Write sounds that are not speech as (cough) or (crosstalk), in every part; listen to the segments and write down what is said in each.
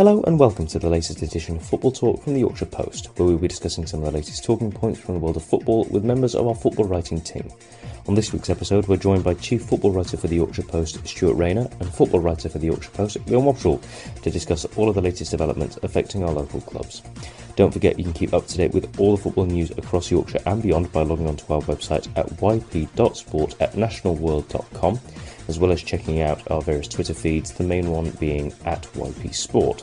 Hello and welcome to the latest edition of Football Talk from the Yorkshire Post, where we'll be discussing some of the latest talking points from the world of football with members of our football writing team. On this week's episode, we're joined by Chief Football Writer for the Yorkshire Post, Stuart Rayner, and Football Writer for the Yorkshire Post, Leon Wobschall, to discuss all of the latest developments affecting our local clubs. Don't forget you can keep up to date with all the football news across Yorkshire and beyond by logging onto our website at yp.sport at nationalworld.com as well as checking out our various Twitter feeds, the main one being at YP Sport.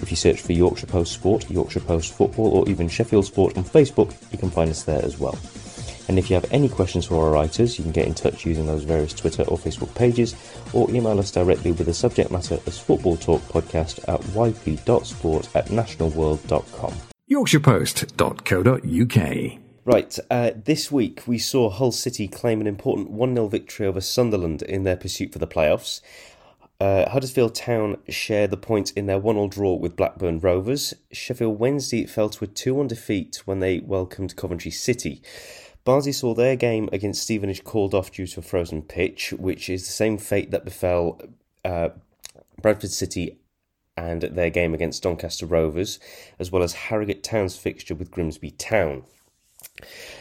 If you search for Yorkshire Post Sport, Yorkshire Post Football, or even Sheffield Sport on Facebook, you can find us there as well. And if you have any questions for our writers, you can get in touch using those various Twitter or Facebook pages, or email us directly with the subject matter as Football Talk Podcast at yp.sport at nationalworld.com. YorkshirePost.co.uk Right, uh, this week we saw Hull City claim an important 1 0 victory over Sunderland in their pursuit for the playoffs. Uh, Huddersfield Town share the points in their 1 0 draw with Blackburn Rovers. Sheffield Wednesday fell to a 2 1 defeat when they welcomed Coventry City. Barnsley saw their game against Stevenage called off due to a frozen pitch, which is the same fate that befell uh, Bradford City and their game against Doncaster Rovers, as well as Harrogate Town's fixture with Grimsby Town.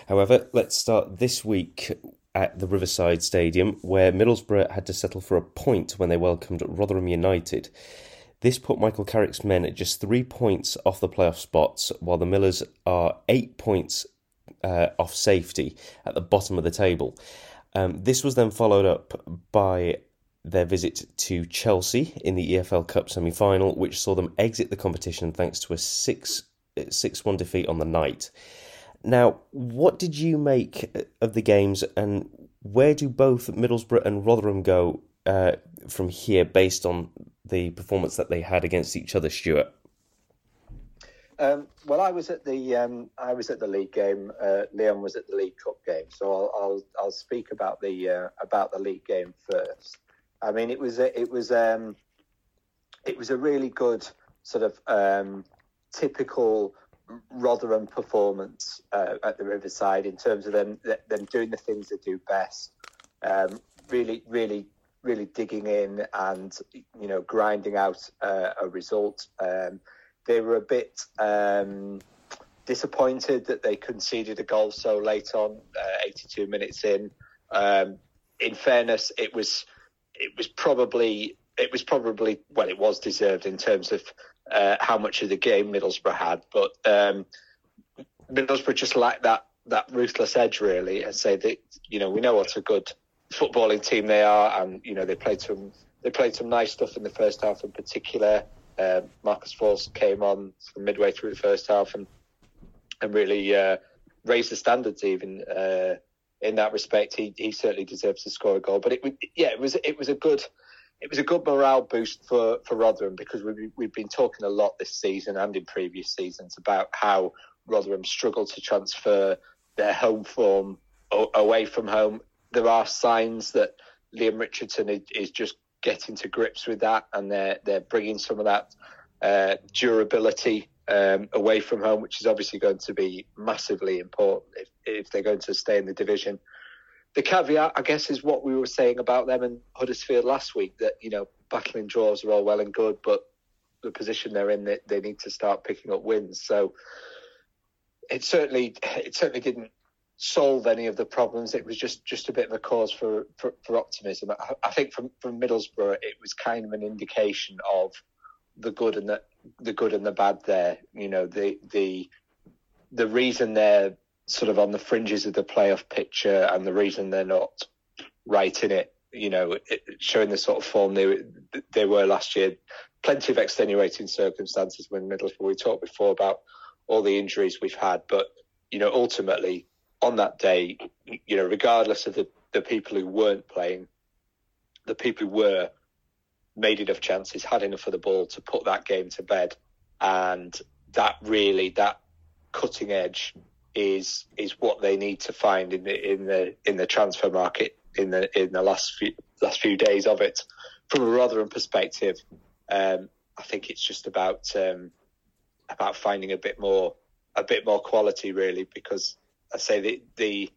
However, let's start this week at the Riverside Stadium, where Middlesbrough had to settle for a point when they welcomed Rotherham United. This put Michael Carrick's men at just three points off the playoff spots, while the Millers are eight points uh, off safety at the bottom of the table. Um, this was then followed up by their visit to Chelsea in the EFL Cup semi final, which saw them exit the competition thanks to a 6 6 1 defeat on the night. Now, what did you make of the games, and where do both Middlesbrough and Rotherham go uh, from here, based on the performance that they had against each other, Stuart? Um, well, I was at the um, I was at the league game. Uh, Leon was at the League Cup game, so I'll I'll, I'll speak about the uh, about the league game first. I mean, it was a, it was um, it was a really good sort of um, typical Rotherham performance uh, at the Riverside in terms of them them doing the things they do best, um, really, really, really digging in and you know grinding out uh, a result. They were a bit um, disappointed that they conceded a goal so late on, uh, 82 minutes in. Um, in fairness, it was it was probably it was probably well, it was deserved in terms of uh, how much of the game Middlesbrough had, but um, Middlesbrough just lacked that that ruthless edge really, and say that you know we know what a good footballing team they are, and you know they played some they played some nice stuff in the first half in particular. Uh, Marcus Forss came on midway through the first half and and really uh, raised the standards even uh, in that respect. He he certainly deserves to score a goal, but it yeah it was it was a good it was a good morale boost for, for Rotherham because we've, we've been talking a lot this season and in previous seasons about how Rotherham struggled to transfer their home form away from home. There are signs that Leam Richardson is just getting to grips with that, and they're they're bringing some of that uh, durability um, away from home, which is obviously going to be massively important if, if they're going to stay in the division the caveat, I guess, is what we were saying about them and Huddersfield last week that, you know, battling draws are all well and good, but the position they're in, they, they need to start picking up wins. So it certainly, it certainly didn't solve any of the problems. It was just, just a bit of a cause for, for, for optimism. I, I think from, from Middlesbrough, it was kind of an indication of the good and the, the good and the bad there. You know, the, the, the reason they're sort of on the fringes of the playoff picture, and the reason they're not right in it, you know, it, showing the sort of form they they were last year. Plenty of extenuating circumstances when Middlesbrough. We talked before about all the injuries we've had, but you know, ultimately on that day, you know, regardless of the, the people who weren't playing, the people who were made enough chances, had enough of the ball to put that game to bed, and that really that cutting edge is is what they need to find in the in the in the transfer market in the in the last few last few days of it. From a Rotherham perspective, um, I think it's just about um, about finding a bit more a bit more quality really because I say the the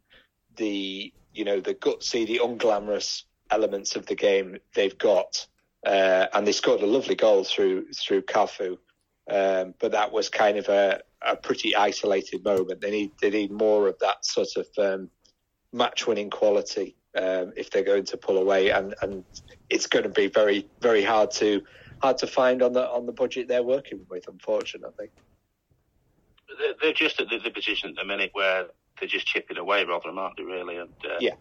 the you know the gutsy the unglamorous elements of the game they've got uh, and they scored a lovely goal through through Cafu. Um, but that was kind of a, a pretty isolated moment. They need they need more of that sort of um, match winning quality um, if they're going to pull away, and, and it's going to be very very hard to hard to find on the on the budget they're working with. Unfortunately, they're just at the, position at the minute where they're just chipping away rather than aren't they really? And uh, yeah.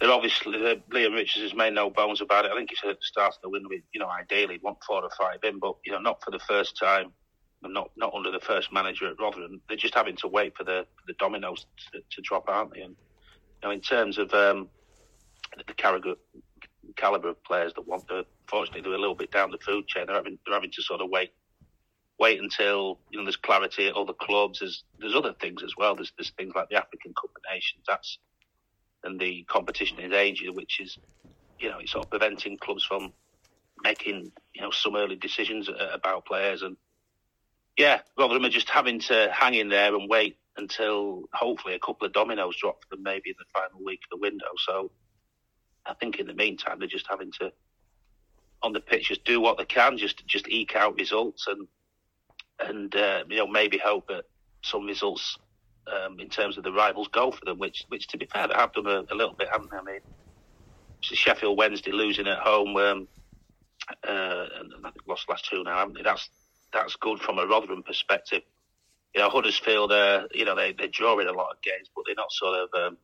They're obviously Leam Richards has made no bones about it. I think he said at the start of the window, you know, ideally want four or five in, but you know, not for the first time, and not not under the first manager at Rotherham. They're just having to wait for the for the dominoes to, to drop, aren't they? And you know, in terms of um, the caliber, caliber of players that want to, fortunately, they're a little bit down the food chain. They're having they're having to sort of wait wait until you know there's clarity at other clubs. There's there's other things as well. There's there's things like the African Cup of Nations. That's and the competition in Asia, which is, you know, it's sort of preventing clubs from making, you know, some early decisions about players. And yeah, Rotherham are just having to hang in there and wait until hopefully a couple of dominoes drop for them maybe in the final week of the window. So I think in the meantime, they're just having to, on the pitch, just do what they can, just just eke out results and and uh, you know maybe hope that some results um, in terms of the rivals go for them, which, which to be fair, they have done a, a little bit, haven't they? I mean, Sheffield Wednesday losing at home, um, uh, and I think lost last two now, haven't they? That's that's good from a Rotherham perspective. You know, Huddersfield, uh, you know, they they're drawing a lot of games, but they're not sort of, um,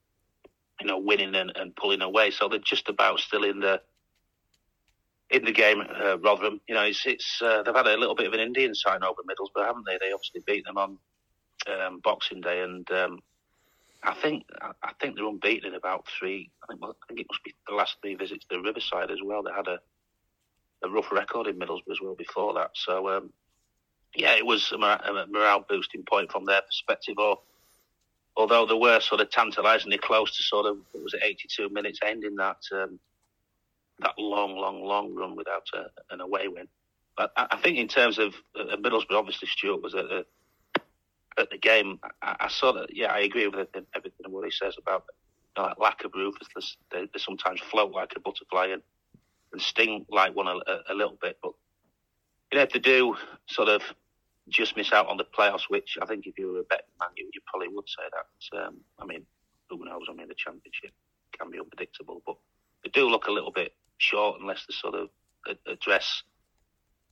you know, winning and, and pulling away. So they're just about still in the in the game. Uh, Rotherham, you know, it's it's uh, they've had a little bit of an Indian sign over Middlesbrough, haven't they? They obviously beat them on um, Boxing Day, and um, I think I think they're unbeaten in about three. I think, I think it must be the last three visits to Riverside as well. They had a a rough record in Middlesbrough as well before that. So um, yeah, it was a morale boosting point from their perspective. Or although they were sort of tantalisingly close to sort of was it, 82 minutes ending that um, that long, long, long run without a, an away win. But I, I, think in terms of uh, Middlesbrough, obviously Stuart was a, at the game, I, I sort of yeah, I agree with everything what he says about you know, that lack of ruthlessness. They, they sometimes float like a butterfly and, and sting like one a, a, little bit, but you know if they do sort of just miss out on the playoffs, which I think if you were a betting man, you, you probably would say that. Um, I mean, who knows? I mean, the championship can be unpredictable, but they do look a little bit short unless they sort of address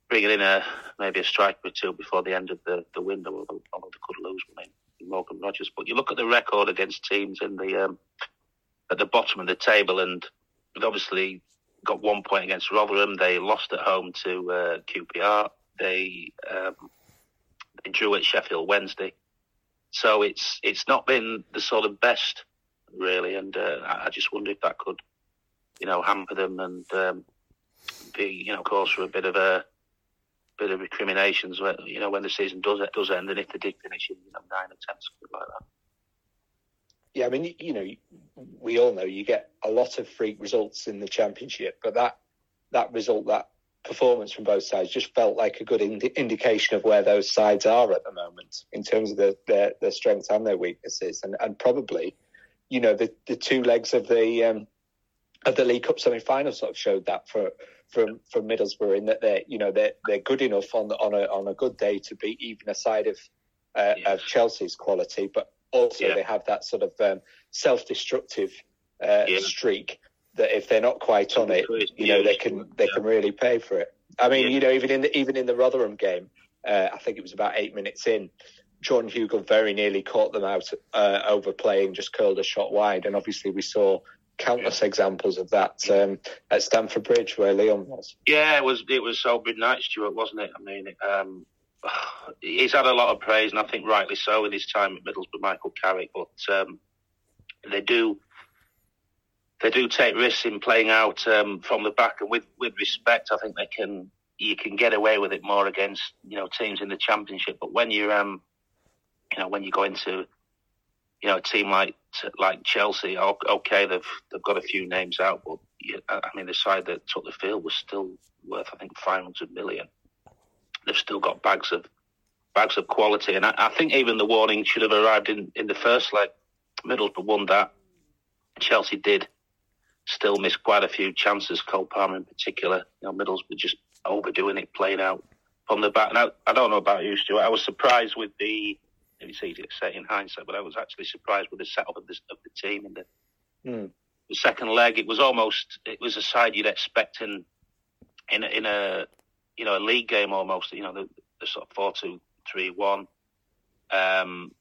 bringing in a maybe a striker or two before the end of the, the window, although, although they could lose one in Morgan Rogers. But you look at the record against teams in the um, at the bottom of the table, and obviously got one point against Rotherham. They lost at home to uh, QPR. They um, they drew at Sheffield Wednesday. So it's it's not been the sort of best really, and uh, I just wonder if that could, you know, hamper them and um, be you know cause for a bit of a bit of recriminations, when, you know, when the season does does end, and if they did finish in you know nine or ten, something like that. Yeah, I mean, you know, we all know you get a lot of freak results in the championship, but that that result, that performance from both sides, just felt like a good indi- indication of where those sides are at the moment in terms of the, their their strengths and their weaknesses, and and probably, you know, the the two legs of the um, the League Cup semi-final sort of showed that for from from Middlesbrough in that they're you know they're they're good enough on on a on a good day to beat even a side of uh, yeah. of Chelsea's quality, but also yeah. they have that sort of um, self-destructive uh, yeah. streak that if they're not quite on it, you know they can they can really pay for it. I mean, you know, even in the even in the Rotherham game, uh, I think it was about eight minutes in. John Hugill very nearly caught them out uh, overplaying, just curled a shot wide, and obviously we saw countless examples of that um, at Stamford Bridge where Leon was. Yeah, it was it was Good night, Stuart, wasn't it? I mean, um, (sighs) he's had a lot of praise, and I think rightly so in his time at Middlesbrough, Michael Carrick. But um, they do they do take risks in playing out um, from the back, and with with respect, I think they can you can get away with it more against you know teams in the Championship. But when you're um, you know when you go into you know, a team like like Chelsea, okay, they've they've got a few names out, but I mean, the side that took the field was still worth, I think, five hundred million. They've still got bags of bags of quality, and I, I, think even the warning should have arrived in, in the first leg. Middlesbrough won that. Chelsea did still miss quite a few chances. Cole Palmer in particular. You know, Middlesbrough just overdoing it, playing out from the back. Now I don't know about you, Stuart. I was surprised with the. It's easy to say in hindsight, but I was actually surprised with the setup of, this, of the team in the, mm. the second leg. It was almost it was a side you'd expect in in a, in a you know a league game almost. You know the, the sort of four two three one. Um,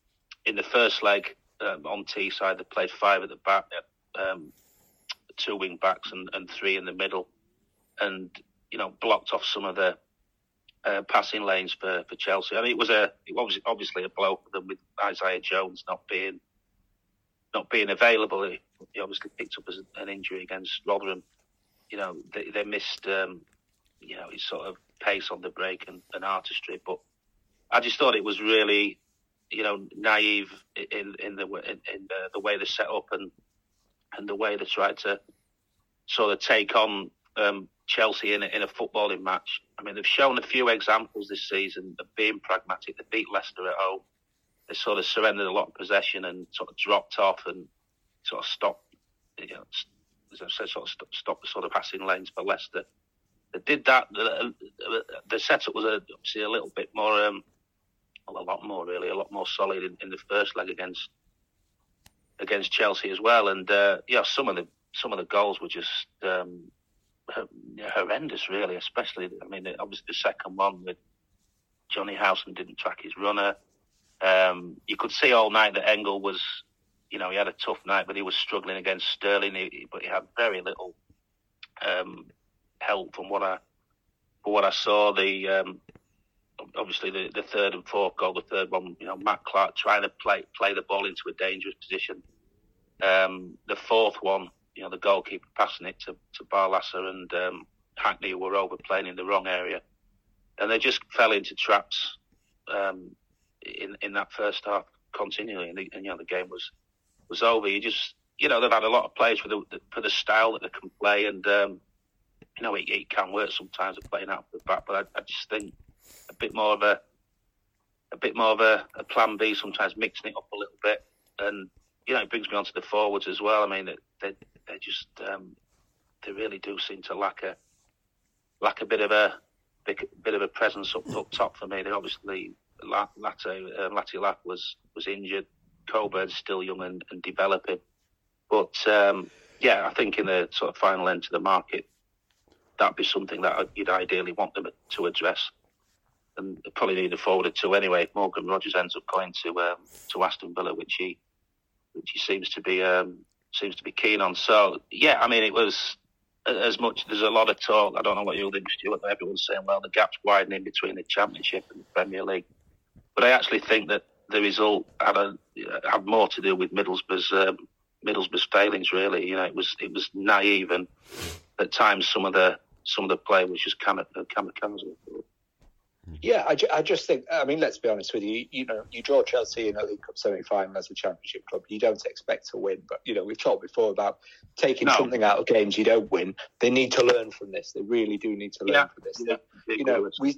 in the first leg um, on Teesside, they played five at the back, um, two wing backs and, and three in the middle, and you know blocked off some of the uh, passing lanes for, for Chelsea. I mean, it was a it was obviously a blow for them with Isaiah Jones not being not being available. He, obviously picked up as an injury against Rotherham. You know, they, they missed um, you know his sort of pace on the break and, and artistry, but I just thought it was really you know naive in in the in, in the, the way they set up and and the way they tried to sort of take on um, Chelsea in a, in a footballing match. I mean, they've shown a few examples this season of being pragmatic. They beat Leicester at home. They sort of surrendered a lot of possession and sort of dropped off and sort of stopped, you know, as I said, sort of stopped the sort of passing lanes for Leicester. They did that. The, the setup was obviously a little bit more, um, a lot more really, a lot more solid in, in the first leg against against Chelsea as well. And uh, yeah, some of the some of the goals were just um, horrendous, really. Especially, I mean, obviously the second one with Jonny Howson didn't track his runner. Um, you could see all night that Engel was, you know, he had a tough night, but he was struggling against Sterling. He, but he had very little um, help from what I, from what I saw. The um, obviously the, the third and fourth goal, the third one, you know, Matt Clarke trying to play play the ball into a dangerous position. Um, the fourth one, you know, the goalkeeper passing it to, to Barlaser and um, Hackney were overplaying in the wrong area. And they just fell into traps um, in in that first half continually. And, the, and, you know, the game was was over. You just, you know, they've had a lot of players for the, for the style that they can play. And, um, you know, it, it, can work sometimes of playing out the back. But I, I, just think a bit more of a a bit more of a, a plan B sometimes mixing it up a little bit. And, you know, it brings me on to the forwards as well. I mean, they, they just um, they really do seem to lack a lack a bit of a big, bit of a presence up, up top for me. They obviously Latte um, Lath was was injured. Coburn's still young and, and developing, but um, yeah, I think in the sort of final end to the market, that'd be something that you'd ideally want them to address. And probably need a forward or two anyway. Morgan Rogers ends up going to um, to Aston Villa, which he which he seems to be um, seems to be keen on. So yeah, I mean, it was as much. There's a lot of talk. I don't know what you'll think, Stuart. But everyone's saying, well, the gap's widening between the Championship and the Premier League, but I actually think that the result had a, had more to do with Middlesbrough's um, Middlesbrough's failings. Really, you know, it was it was naive and at times some of the some of the play was just kamikaze. Mm. Yeah, I, I just think. I mean, let's be honest with you. You know, you draw Chelsea in a League Cup semi-final as a Championship club. You don't expect to win, but you know we've talked before about taking no. something out of games you don't win. They need to learn from this. They really do need to learn yeah. from this. Yeah. They, you know, we,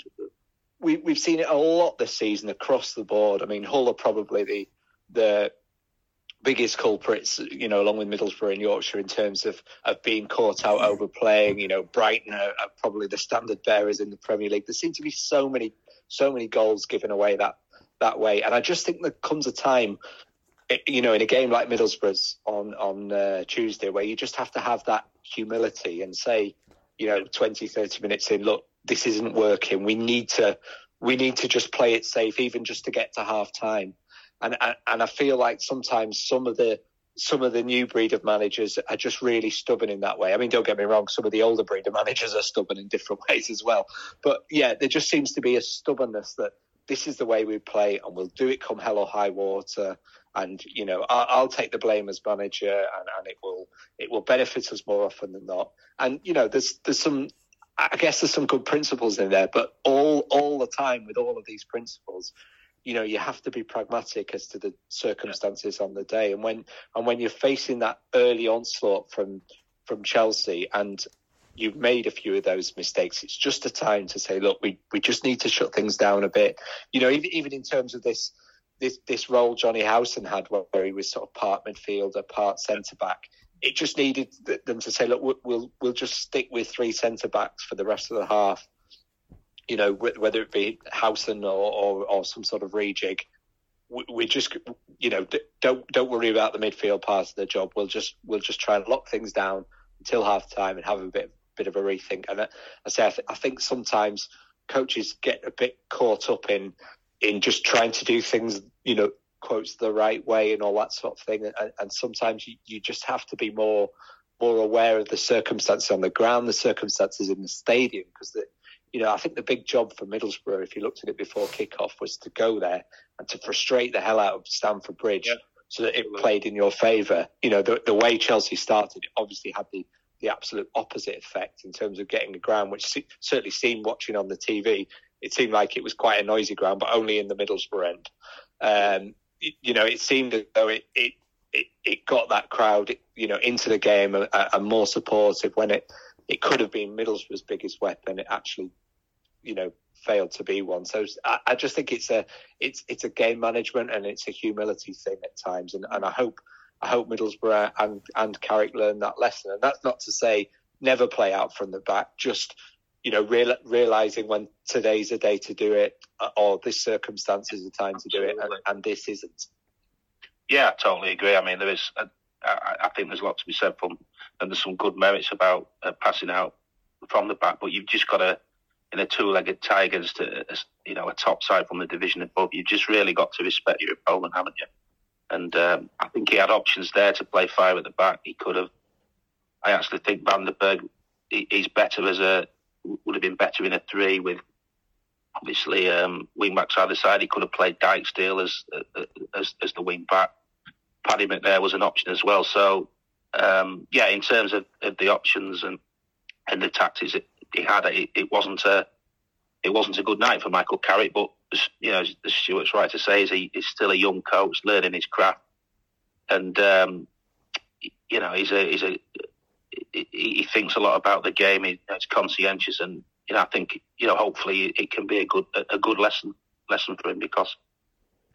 we we've seen it a lot this season across the board. I mean, Hull are probably the the biggest culprits, you know, along with Middlesbrough and Yorkshire in terms of, of being caught out overplaying. You know, Brighton are, are, probably the standard bearers in the Premier League. There seem to be so many, so many goals given away that that way, and I just think there comes a time, you know, in a game like Middlesbrough's on on uh, Tuesday, where you just have to have that humility and say, you know, 20, 30 minutes in, look, this isn't working. We need to we need to just play it safe, even just to get to half time and uh, and I feel like sometimes some of the some of the new breed of managers are just really stubborn in that way. I mean, don't get me wrong, some of the older breed of managers are stubborn in different (laughs) ways as well. But yeah, there just seems to be a stubbornness that this is the way we play and we'll do it come hell or high water. And, you know, I'll, I'll take the blame as manager and, and it will it will benefit us more often than not. And, you know, there's there's some I guess there's some good principles in there, but all all the time with all of these principles, you know you have to be pragmatic as to the circumstances on the day. And when and when you're facing that early onslaught from from Chelsea and you've made a few of those mistakes it's just a time to say look we we just need to shut things down a bit. You know even even in terms of this this this role Jonny Howson had where he was sort of part midfielder part centre back it just needed them to say, look, we'll we'll just stick with three centre backs for the rest of the half. You know, whether it be Howson or, or, or some sort of rejig, we just, you know, don't don't worry about the midfield part of the job. We'll just we'll just try and lock things down until half time and have a bit bit of a rethink. And I, I say, I, th- I think sometimes coaches get a bit caught up in in just trying to do things, you know, quotes the right way and all that sort of thing. And, and sometimes you, you just have to be more more aware of the circumstances on the ground, the circumstances in the stadium, because you know I think the big job for Middlesbrough, if you looked at it before kickoff, was to go there and to frustrate the hell out of Stamford Bridge. Yeah. So that it played in your favour. You know, the, the way Chelsea started, it obviously had the, the absolute opposite effect in terms of getting the ground, which certainly seemed watching on the TV, it seemed like it was quite a noisy ground, but only in the Middlesbrough end. Um, you know, it seemed as though it, it, it, it got that crowd, you know, into the game and, and, more supportive when it, it could have been Middlesbrough's biggest weapon. It actually, you know, failed to be one. So I, I, just think it's a, it's, it's a game management and it's a humility thing at times. And, and I hope, I hope Middlesbrough and, and Carrick learn that lesson. And that's not to say never play out from the back, just, you know, real, realizing when today's a day to do it, uh, or this circumstance is a time to do it, and, and, this isn't. Yeah, I totally agree. I mean, there is, I, I think there's a lot to be said from, and there's some good merits about uh, passing out from the back, but you've just got to, in a two-legged tie against you know a top side from the division above, you've just really got to respect your opponent, haven't you? And um, I think he had options there to play five at the back. He could have. I actually think Van der he, he's better as a would have been better in a three with obviously um, wing backs either side. He could have played Dyke Dijksteel as, as as the wing back. Paddy McNair was an option as well. So um, yeah, in terms of, of, the options and and the tactics it, he had, it, it, wasn't a it wasn't a good night for Michael Carrick. But you know, Stuart's right to say, is he still a young coach learning his craft, and um, you know, he's a he's a he, thinks a lot about the game. He, he's conscientious, and you know, I think you know, hopefully, it can be a good a good lesson lesson for him because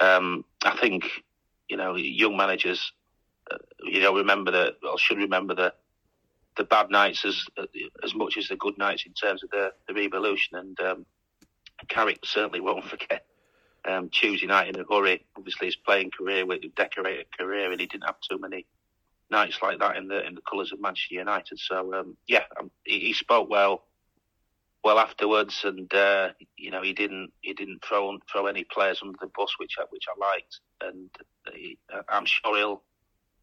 um, I think you know, young managers, uh, you know, remember the or should remember the the bad nights as as much as the good nights in terms of the the revolution. And um, Carrick certainly won't (laughs) forget um, Tuesday night in a hurry. Obviously, his playing career, with decorated career, and he didn't have too many nights like that in the in the colours of Manchester United. So um, yeah, um, he, he, spoke well, well afterwards, and uh, you know he didn't he didn't throw throw any players under the bus, which I, which I liked, and he, I'm sure he'll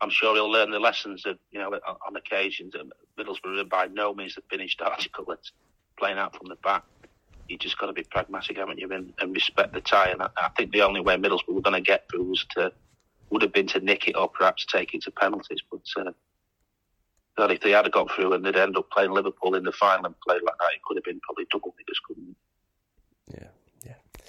I'm sure he'll learn the lessons of you know on, on occasions. Middlesbrough by no means the finished (laughs) article. It's playing out from the back. You just got to be pragmatic, haven't you, and, and respect the tie. And I, I think the only way Middlesbrough were going to get through was to would have been to nick it or perhaps take it to penalties. But uh, God, if they had got through and they'd end up playing Liverpool in the final and played like that, it could have been probably double figures, couldn't it? Yeah, yeah.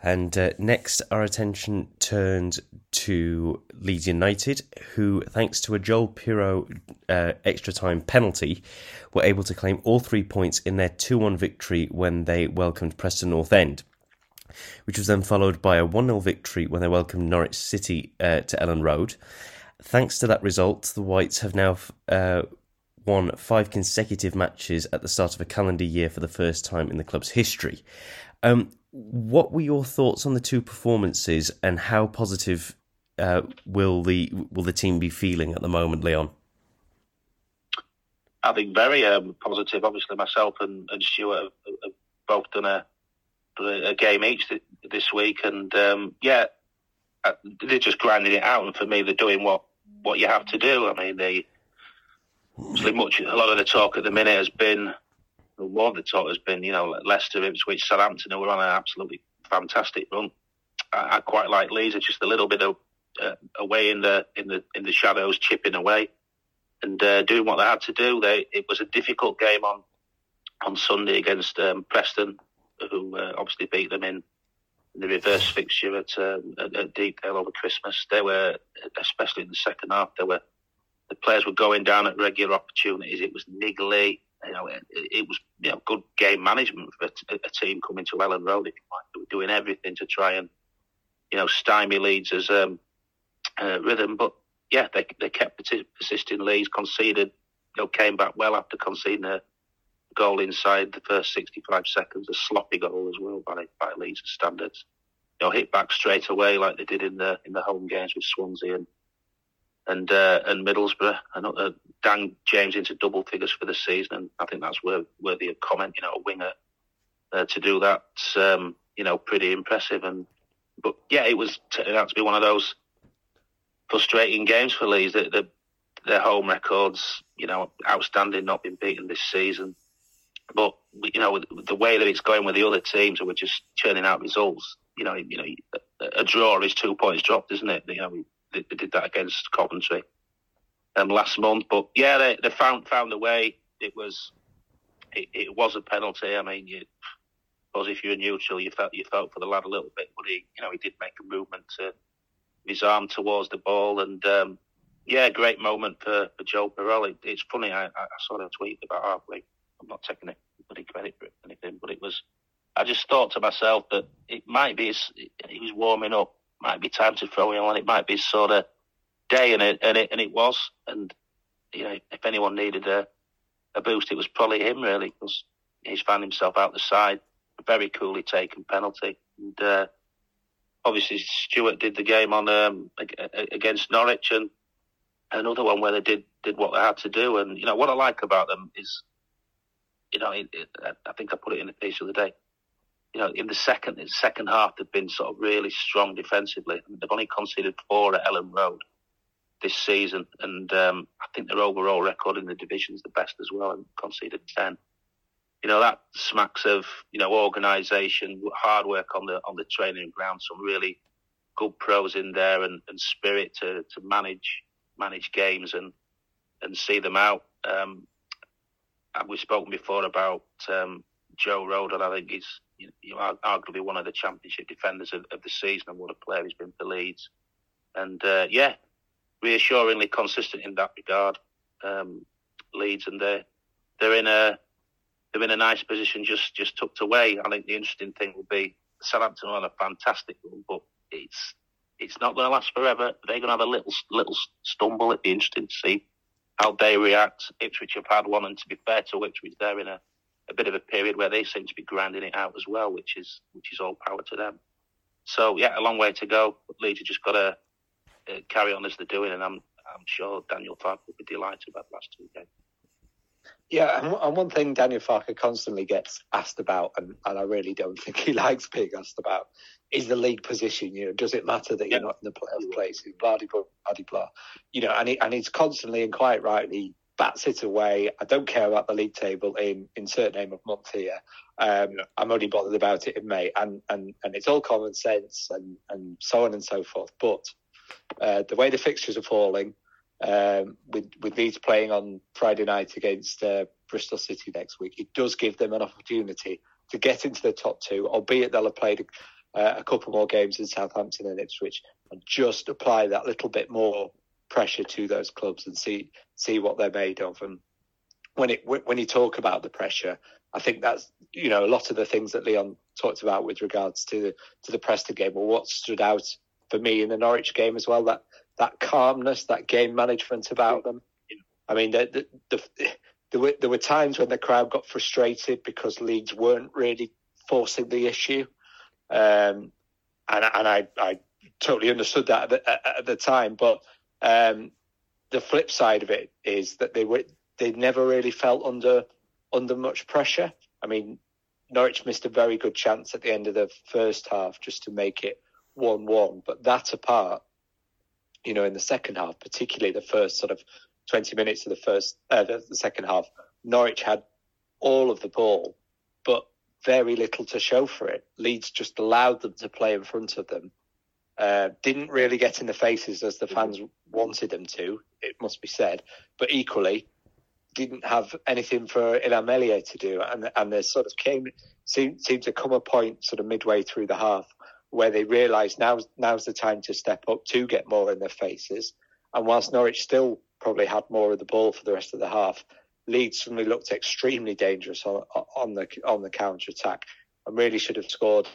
And uh, next, our attention turns to Leeds United, who, thanks to a Joel Piroe uh, extra time penalty, were able to claim all three points in their 2 1 victory when they welcomed Preston North End which was then followed by a 1 0 victory when they welcomed Norwich City uh, to Elland Road. Thanks to that result, the Whites have now uh, won five consecutive matches at the start of a calendar year for the first time in the club's history. Um, what were your thoughts on the two performances, and how positive uh, will the will the team be feeling at the moment, Leon? I think very um, positive. Obviously, myself and, and Stuart have, have both done a a game each this week, and um, yeah, they're just grinding it out. And for me, they're doing what what you have to do. I mean, they obviously much a lot of the talk at the minute has been, well, more of the talk has been, you know, Leicester, Ipswich, Southampton, who were on an absolutely fantastic run. I, I quite like Leeds. It's just a little bit of uh, away in the in the in the shadows, chipping away and uh, doing what they had to do. They it was a difficult game on on Sunday against um, Preston who uh, obviously beat them in the reverse fixture at, um, at, at Deepdale over Christmas. They were, especially in the second half, they were the players were going down at regular opportunities. It was niggly. You know, it, it was you know good game management for a, team coming to Elland Road. If you like, doing everything to try and you know stymie Leeds' um, uh, rhythm. But yeah, they they kept persisting. Leeds conceded, you know, came back well after conceding a goal inside the first 65 seconds, a sloppy goal as well by by Leeds standards. You know, hit back straight away like they did in the in the home games with Swansea and and uh, and Middlesbrough. And uh, Dan James into double figures for the season, and I think that's worthy of comment. You know, a winger uh, to do that, um, you know, pretty impressive. And but yeah, it was turning out to be one of those frustrating games for Leeds. The, the, their home records, you know, outstanding, not been beaten this season. But you know, the way that it's going with the other teams, who are just churning out results. You know, you know, a draw is two points dropped, isn't it? You know, they, they did that against Coventry um, last month. But yeah, they, they found found a way. It was it, it was a penalty. I mean, you, suppose if you're neutral, you felt you felt for the lad a little bit, but he you know he did make a movement to his arm towards the ball, and um, yeah, great moment for, for Joe. It, it's funny. I, I saw a tweet about halfway. I'm not taking any credit for anything, but it was. I just thought to myself that it might be he was warming up might be time to throw him on. It might be sort of day, and it and it and it was. And you know, if anyone needed a a boost, it was probably him really because he's found himself out the side, very coolly taken penalty, and uh, obviously Stuart did the game on um, against Norwich, and another one where they did did what they had to do. And you know what I like about them is, you know, it, it, I think I put it in the piece of the day you know, in the second in the second half, they've been sort of really strong defensively. They've only conceded four at Elland Road this season, and um, I think their overall record in the division is the best as well, and conceded ten. You know that smacks of you know organisation, hard work on the on the training ground, some really good pros in there, and, and spirit to, to manage manage games and and see them out. Um, we've spoken before about um, Joe Rodon. I think he's you know, arguably one of the championship defenders of, of, the season and what a player he's been for Leeds. And uh, yeah, reassuringly consistent in that regard. Um, Leeds and they're they're in a they're in a nice position, just just tucked away. I think the interesting thing will be Southampton on a fantastic run, but it's it's not going to last forever. They're going to have a little little stumble. It'd be interesting to see how they react. Ipswich have had one, and to be fair to Ipswich, they're in a a bit of a period where they seem to be grinding it out as well, which is which is all power to them. So yeah, a long way to go. But Leeds have just got to uh, carry on as they're doing, and I'm I'm sure Daniel Farke will be delighted about the last two games. Yeah, and one thing Daniel Farke constantly gets asked about, and, and I really don't (laughs) think he likes being asked about, is the league position. You know, does it matter that you're not in the playoff place? Blah, blah, blah, blah. You know, and, he, and he's constantly and quite rightly bats it away. I don't care about the league table in in certain name of month here. Um, yeah. I'm only bothered about it in May, and and and it's all common sense and and so on and so forth. But uh, the way the fixtures are falling, um, with with Leeds playing on Friday night against uh, Bristol City next week, it does give them an opportunity to get into the top two, albeit they'll have played. Uh, a couple more games in Southampton and Ipswich, and just apply that little bit more pressure to those clubs and see see what they're made of. And when it when you talk about the pressure, I think that's you know a lot of the things that Leon talked about with regards to to the Preston game, or what stood out for me in the Norwich game as well. That that calmness, that game management about them. I mean, the, the, the, there were there were times when the crowd got frustrated because Leeds weren't really forcing the issue, um, and and I I totally understood that at the, at the time, but um, the flip side of it is that they were they never really felt under under much pressure. I mean, Norwich missed a very good chance at the end of the first half just to make it one-one. But that apart, you know, in the second half, particularly the first sort of twenty minutes of the first uh, the, the second half, Norwich had all of the ball, but very little to show for it. Leeds just allowed them to play in front of them uh, didn't really get in the faces as the fans wanted them to, it must be said. But equally, didn't have anything for Meslier to do, and and there sort of came seemed seemed to come a point sort of midway through the half where they realised now now's the time to step up to get more in their faces. And whilst Norwich still probably had more of the ball for the rest of the half, Leeds suddenly looked extremely dangerous on, on the on the counter attack and really should have scored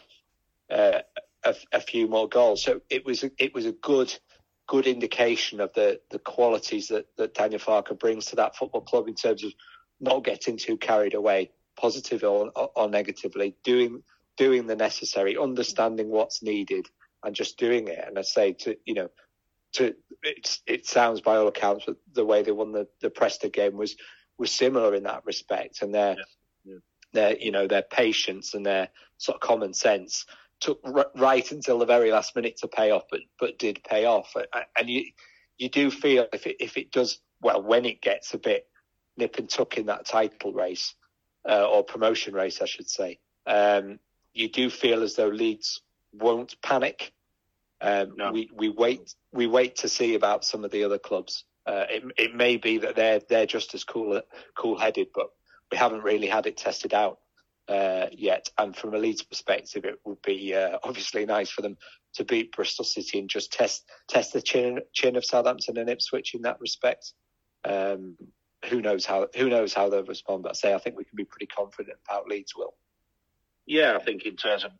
uh, a, a, few more goals. So it was a, it was a good good indication of the the qualities that, that Daniel Farke brings to that football club in terms of not getting too carried away, positive or, or negatively, doing doing the necessary, understanding what's needed, and just doing it. And I say to you know, to it, it sounds by all accounts but the way they won the, the Preston game was was similar in that respect, and their yeah. Yeah. their you know their patience and their sort of common sense took r- right until the very last minute to pay off, but but did pay off. And you you do feel if it if it does well when it gets a bit nip and tuck in that title race uh, or promotion race, I should say. Um, you do feel as though Leeds won't panic. Um, no. We we wait we wait to see about some of the other clubs. Uh, it it may be that they're they're just as cool cool headed, but we haven't really had it tested out uh, yet. And from a Leeds perspective, it would be uh, (laughs) obviously nice for them to beat Bristol City and just test test the chin chin of Southampton and Ipswich in that respect. Um, who knows how who knows how they'll respond? But I say I think we can be pretty confident about Leeds will. Yeah, I think in terms of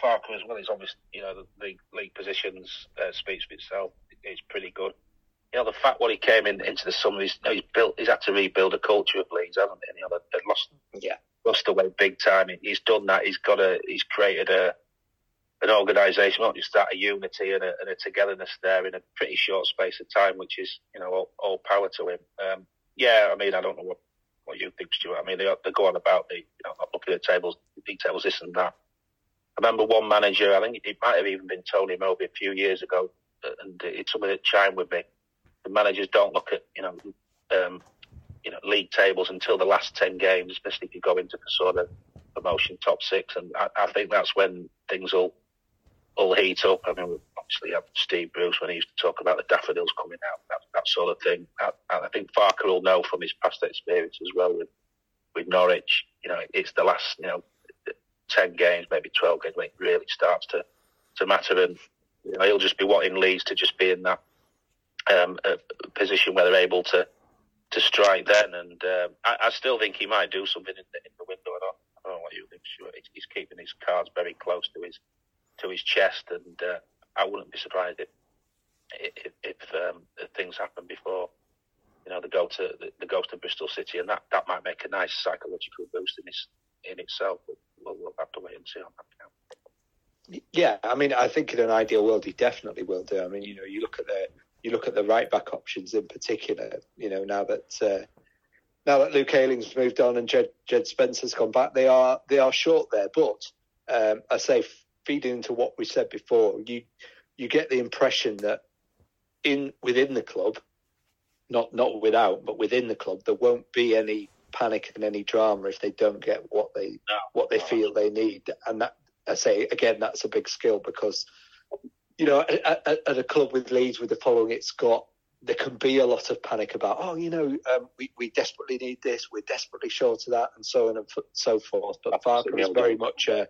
Farke as well, he's obviously you know the league, league positions uh, speaks for itself. It's pretty good. You know the fact when he came in into the summer, he's, you know, he's built, he's had to rebuild a culture of Leeds, hasn't he? You know, they lost, yeah, lost away big time. He's done that. He's got a, he's created a an organisation, not just that, a unity and a, and a, togetherness there in a pretty short space of time, which is, you know, all, all power to him. Um, yeah, I mean, I don't know what, what you think, Stuart. I mean, they, they go on about the, you know, looking at tables, details, this and that. I remember one manager, I think it might have even been Tony Mowbray a few years ago, and it's something that chimed with me. The managers don't look at, you know, um, you know, league tables until the last 10 games, especially if you go into the sort of promotion top six. And I, I think that's when things will all heat up. I mean, obviously have Steve Bruce when he used to talk about the daffodils coming out, that, that sort of thing. I, I think Farke will know from his past experience as well with with Norwich. You know, it's the last you know ten games, maybe twelve games when it really starts to to matter, and you know, he'll just be wanting Leeds to just be in that um, position where they're able to to strike then. And um, I, I, still think he might do something in the, in the window. I don't, I don't know what you think. He's, he's keeping his cards very close to his to his chest, and uh, I wouldn't be surprised if if, if, um, if things happen before you know the go to the, go to Bristol City, and that, that might make a nice psychological boost in its in itself. We'll, we'll have to wait and see on that. Yeah, I mean, I think in an ideal world, he definitely will do. I mean, you know, you look at the you look at the right back options in particular. You know, now that uh, now that Luke Ayling's moved on and Djed, Djed Spence's gone back, they are they are short there. But um, I say feeding into what we said before, you you get the impression that in within the club, not not without, but within the club, there won't be any panic and any drama if they don't get what they no. what they feel they need. And that I say again, that's a big skill because you know at, at, at a club with Leeds with the following it's got, there can be a lot of panic about, oh, you know, um, we, we desperately need this, we're desperately short of that, and so on and so forth. But Farke is very much a,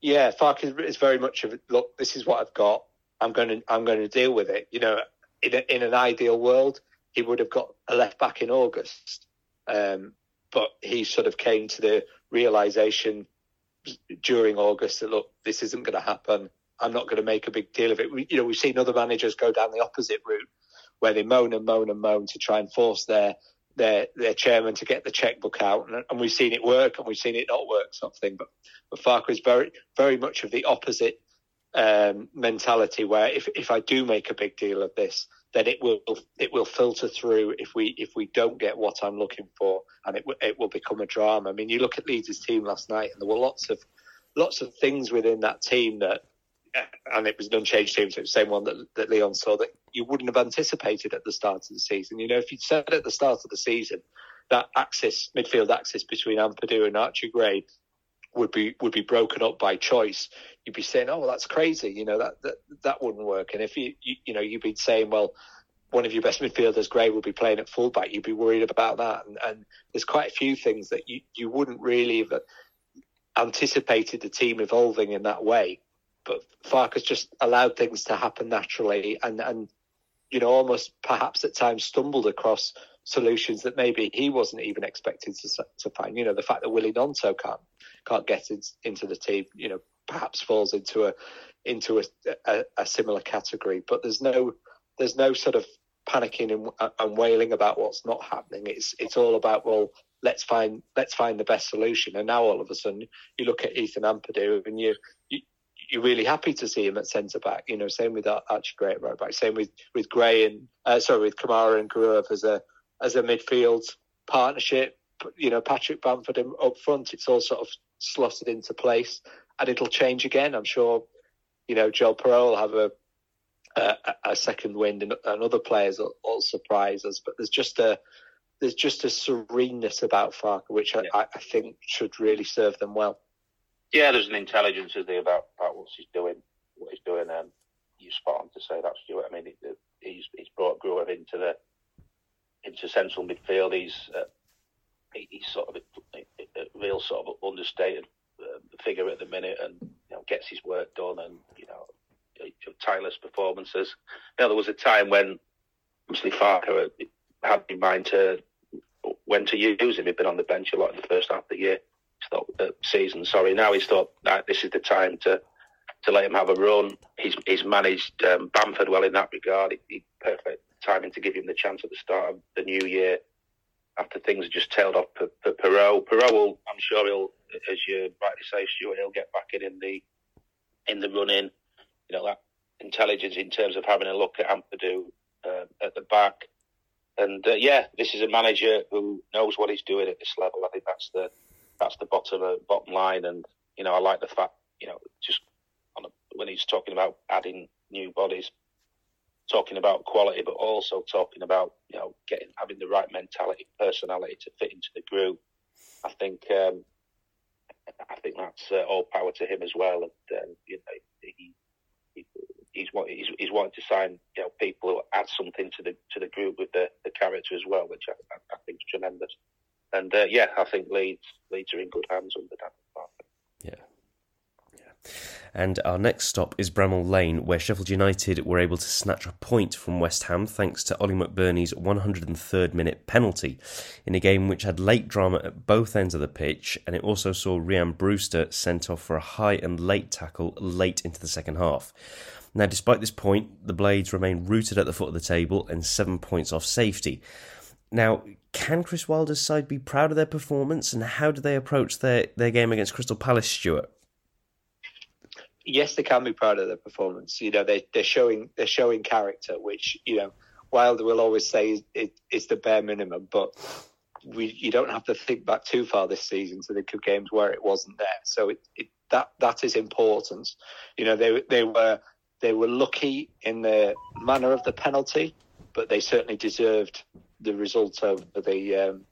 yeah, Farke is very much of look. This is what I've got. I'm going to I'm going to deal with it. You know, in a, in an ideal world, he would have got a left back in August, um, but he sort of came to the realization during August that look, this isn't going to happen. I'm not going to make a big deal of it. We, you know, we've seen other managers go down the opposite route, where they moan and moan and moan to try and force their their their chairman to get the checkbook out, and, and, we've seen it work and we've seen it not work, sort of thing. But but Farke is very very much of the opposite um, mentality, where if if I do make a big deal of this, then it will it will filter through if we if we don't get what I'm looking for, and it it will become a drama. I mean, you look at Leeds' team last night, and there were lots of lots of things within that team that and it was an unchanged team, so it was the same one that, that Leon saw that you wouldn't have anticipated at the start of the season. You know, if you'd said at the start of the season that axis, midfield axis between Ampadu and Archie Gray would be would be broken up by choice, you'd be saying, "Oh, well, that's crazy." You know that that that wouldn't work. And if you you, you know you'd be saying, "Well." One of your best midfielders, Gray, will be playing at fullback. You'd be worried about that, and, and there's quite a few things that you, you wouldn't really have anticipated the team evolving in that way but Farke's just allowed things to happen naturally and, and you know, almost perhaps at times stumbled across solutions that maybe he wasn't even expected to, to find. You know, the fact that Willy Gnonto can't can't get in, into the team, you know, perhaps falls into a into a, a, a similar category. But there's no there's no sort of panicking and, and wailing about what's not happening. It's it's all about well, let's find let's find the best solution. And now all of a sudden, you look at Ethan Ampadu and you you're really happy to see him at centre back. You know, same with Archie Gray at right back. Same with with Gray and uh, sorry with Kamara and Gruev as a as a midfield partnership. You know, Patrick Bamford up front. It's all sort of slotted into place, and it'll change again. I'm sure. You know, Joel Piroe will have a a, a second wind, and, and other players will, will, surprise us. But there's just a there's just a sereneness about Farke, which I, yeah. I, think should really serve them well. Yeah, there's an intelligence is there about, about what he's doing, what he's doing, and you spot on to say that, Stuart. I mean, he's he's brought Gruev into the into central midfield. He's uh, he's sort of a, a, real sort of understated uh, figure at the minute, and you know gets his work done, and you know tireless performances. You know, there was a time when obviously Farke had in mind to when to use him. He'd been on the bench a lot in the first half of the year, thought, uh, season. Sorry, now he's thought that this is the time to to let him have a run. He's he's managed um, Bamford well in that regard. He, he, perfect timing to give him the chance at the start of the new year. After things just tailed off for, for Piroe, Piroe will, I'm sure he'll, as you rightly say, Stuart, he'll get back in in the in the run in you know, that intelligence in terms of having a look at Ampadu uh, at the back. And uh, yeah, this is a manager who knows what he's doing at this level. I think that's the that's the bottom uh, bottom line. And you know, I like the fact you know just a, when he's talking about adding new bodies, talking about quality, but also talking about you know getting having the right mentality, personality to fit into the group. I think um, I think that's uh, all power to him as well. And um, you know, he he's he's, he's wanting to sign you know people who add something to the to the group with the, the character as well, which I, I think is tremendous. And uh, yeah, I think Leeds Leeds are in good hands under Dan Farke. Yeah. And our next stop is Bramall Lane, where Sheffield United were able to snatch a point from West Ham thanks to Ollie McBurnie's 103rd minute penalty in a game which had late drama at both ends of the pitch, and it also saw Rhian Brewster sent off for a high and late tackle late into the second half. Now, despite this point, the Blades remain rooted at the foot of the table and seven points off safety. Now, can Chris Wilder's side be proud of their performance, and how do they approach their, their game against Crystal Palace, Stuart? yes, they can be proud of their performance. You know, they they're showing they're showing character, which you know Wilder will always say is, the bare minimum. But we you don't have to think back too far this season to the games where it wasn't there. So it, it that that is important. You know, they they were they were lucky in the manner of the penalty, but they certainly deserved the result over the um,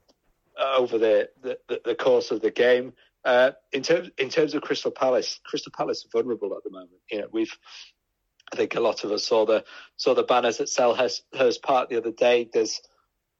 over the, the the course of the game. Uh, in terms in terms of Crystal Palace, Crystal Palace are vulnerable at the moment. You know, we've I think a lot of us saw the saw the banners at Selhurst Park the other day. There's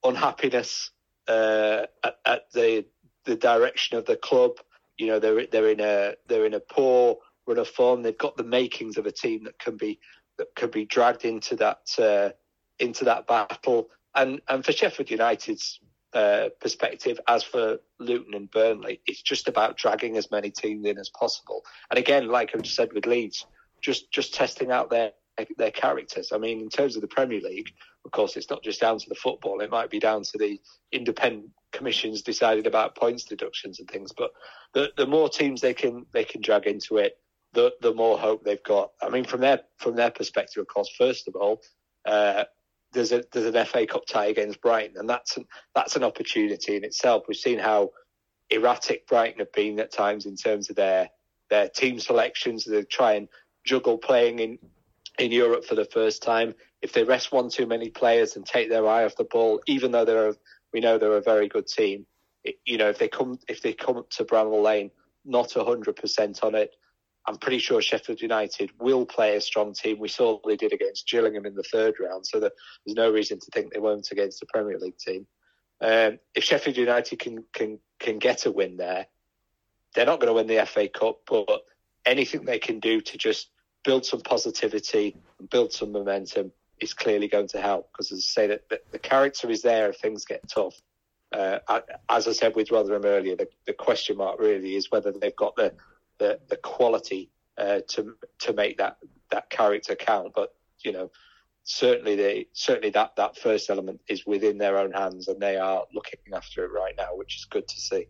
unhappiness uh, at, at, the the direction of the club. You know, they're they're in a they're in a poor run of form. They've got the makings of a team that can be that can be dragged into that uh, into that battle. And and for Sheffield United's uh, perspective, as for Luton and Burnley, it's just about dragging as many teams in as possible. And again, like I've said with Leeds, just just testing out their their characters. I mean, in terms of the Premier League, of course, it's not just down to the football; it might be down to the independent commissions deciding about points deductions and things. But the the more teams they can they can drag into it, the the more hope they've got. I mean, from their from their perspective, of course, first of all, uh, there's a there's an FA Cup tie against Brighton, and that's an, that's an opportunity in itself. We've seen how erratic Brighton have been at times in terms of their their team selections. They try and juggle playing in in Europe for the first time. If they rest one too many players and take their eye off the ball, even though they're we know they're a very good team, it, you know if they come if they come to Bramall Lane not hundred percent on it, I'm pretty sure Sheffield United will play a strong team. We saw they did against Gillingham in the third round, so there's no reason to think they won't against the Premier League team. Um, if Sheffield United can can can get a win there, they're not going to win the FA Cup, but anything they can do to just build some positivity and build some momentum is clearly going to help. Because as I say, that the, the, character is there if things get tough. Uh, as I said with Rotherham earlier, the, the question mark really is whether they've got the the, the quality uh, to to make that that character count. But you know, certainly they certainly that that first element is within their own hands, and they are looking after it right now, which is good to see.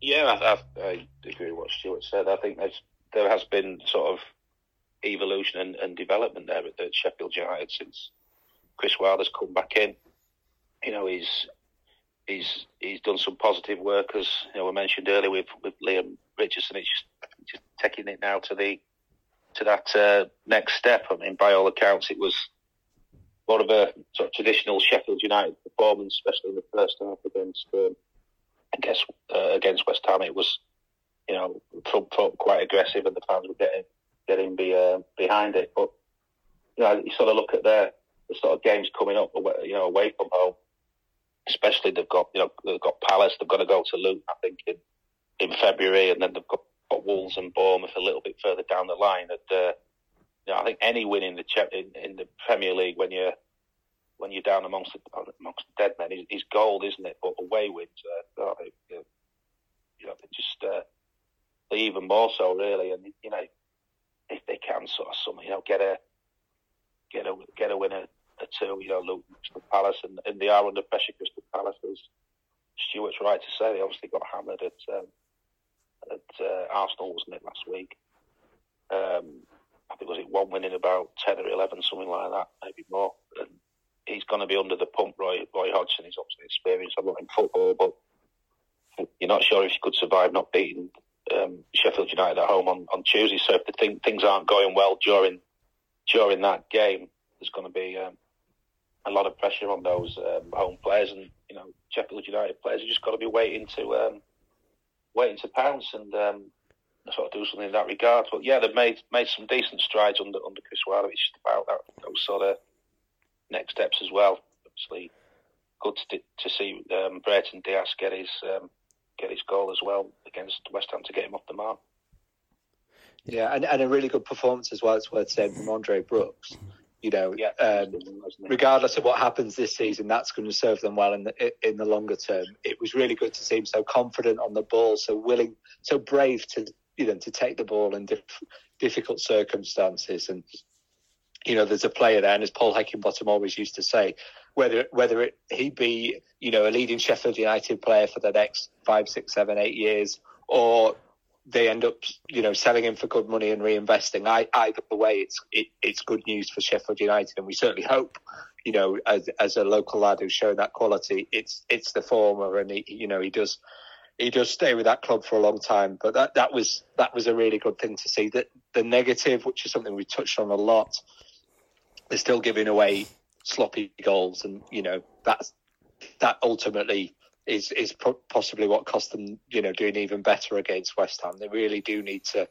Yeah, I, I, I agree with what Stuart said. I think there's there has been sort of evolution and, and development there at, Sheffield United since Chris Wilder's come back in. You know, he's he's he's done some positive work, as you know, we mentioned earlier with, with Leam Richardson. It's just, just taking it now to the to that uh, next step. I mean, by all accounts, it was more of a sort of traditional Sheffield United performance, especially in the first half against um, I guess uh, against West Ham. It was you know front foot quite aggressive, and the fans were getting getting be, uh, behind it. But you know, you sort of look at their the sort of games coming up, you know, away from home. Especially they've got you know they've got Palace. They've got to go to Luton, I think, in in February, and then they've got, got Wolves and Bournemouth a little bit further down the line. And uh, you know, I think any win in the in, in the Premier League when you're when you're down amongst the, amongst the dead men is, is gold, isn't it? But away wins, uh, oh, you know, just uh, even more so, really. And you know, if they can sort of some, you know, get a get a get a winner a two, you know, Luton Palace, and, and they are under pressure. Crystal Palace, as Stuart's right to say, they obviously got hammered at um, at uh, Arsenal, wasn't it last week? Um, I think was it one win in about ten or eleven, something like that, maybe more. And he's going to be under the pump. Roy Roy Hodgson, he's obviously experienced a lot in football, but you're not sure if he could survive not beating um, Sheffield United at home on, on Tuesday. So if the thing, things aren't going well during during that game, there's going to be um, a lot of pressure on those um, home players, and you know Sheffield United players have just got to be waiting to um, waiting to pounce and um, sort of do something in that regard. But yeah, they've made made some decent strides under under Chris Wilder. It's just about that, those sort of next steps as well. Obviously, good to, to see um, Brereton Diaz get his um, get his goal as well against West Ham to get him off the mark. Yeah, and, and a really good performance as well. It's worth saying from Andre Brooks. You know, yeah, um, regardless of what happens this season, that's going to serve them well in the in the longer term. It was really good to see him so confident on the ball, so willing, so brave to you know to take the ball in diff- difficult circumstances. And you know, there's a player there, and as Paul Heckingbottom always used to say, whether whether it, he be you know a leading Sheffield United player for the next five, six, seven, eight years, or they end up, you know, selling him for good money and reinvesting. I, either way, it's it, it's good news for Sheffield United, and we certainly hope, you know, as as a local lad who's shown that quality, it's it's the former, and he, you know, he does he does stay with that club for a long time. But that that was that was a really good thing to see. That the negative, which is something we touched on a lot, they're still giving away sloppy goals, and you know that's that ultimately is is possibly what cost them, you know, doing even better against West Ham. They really do need to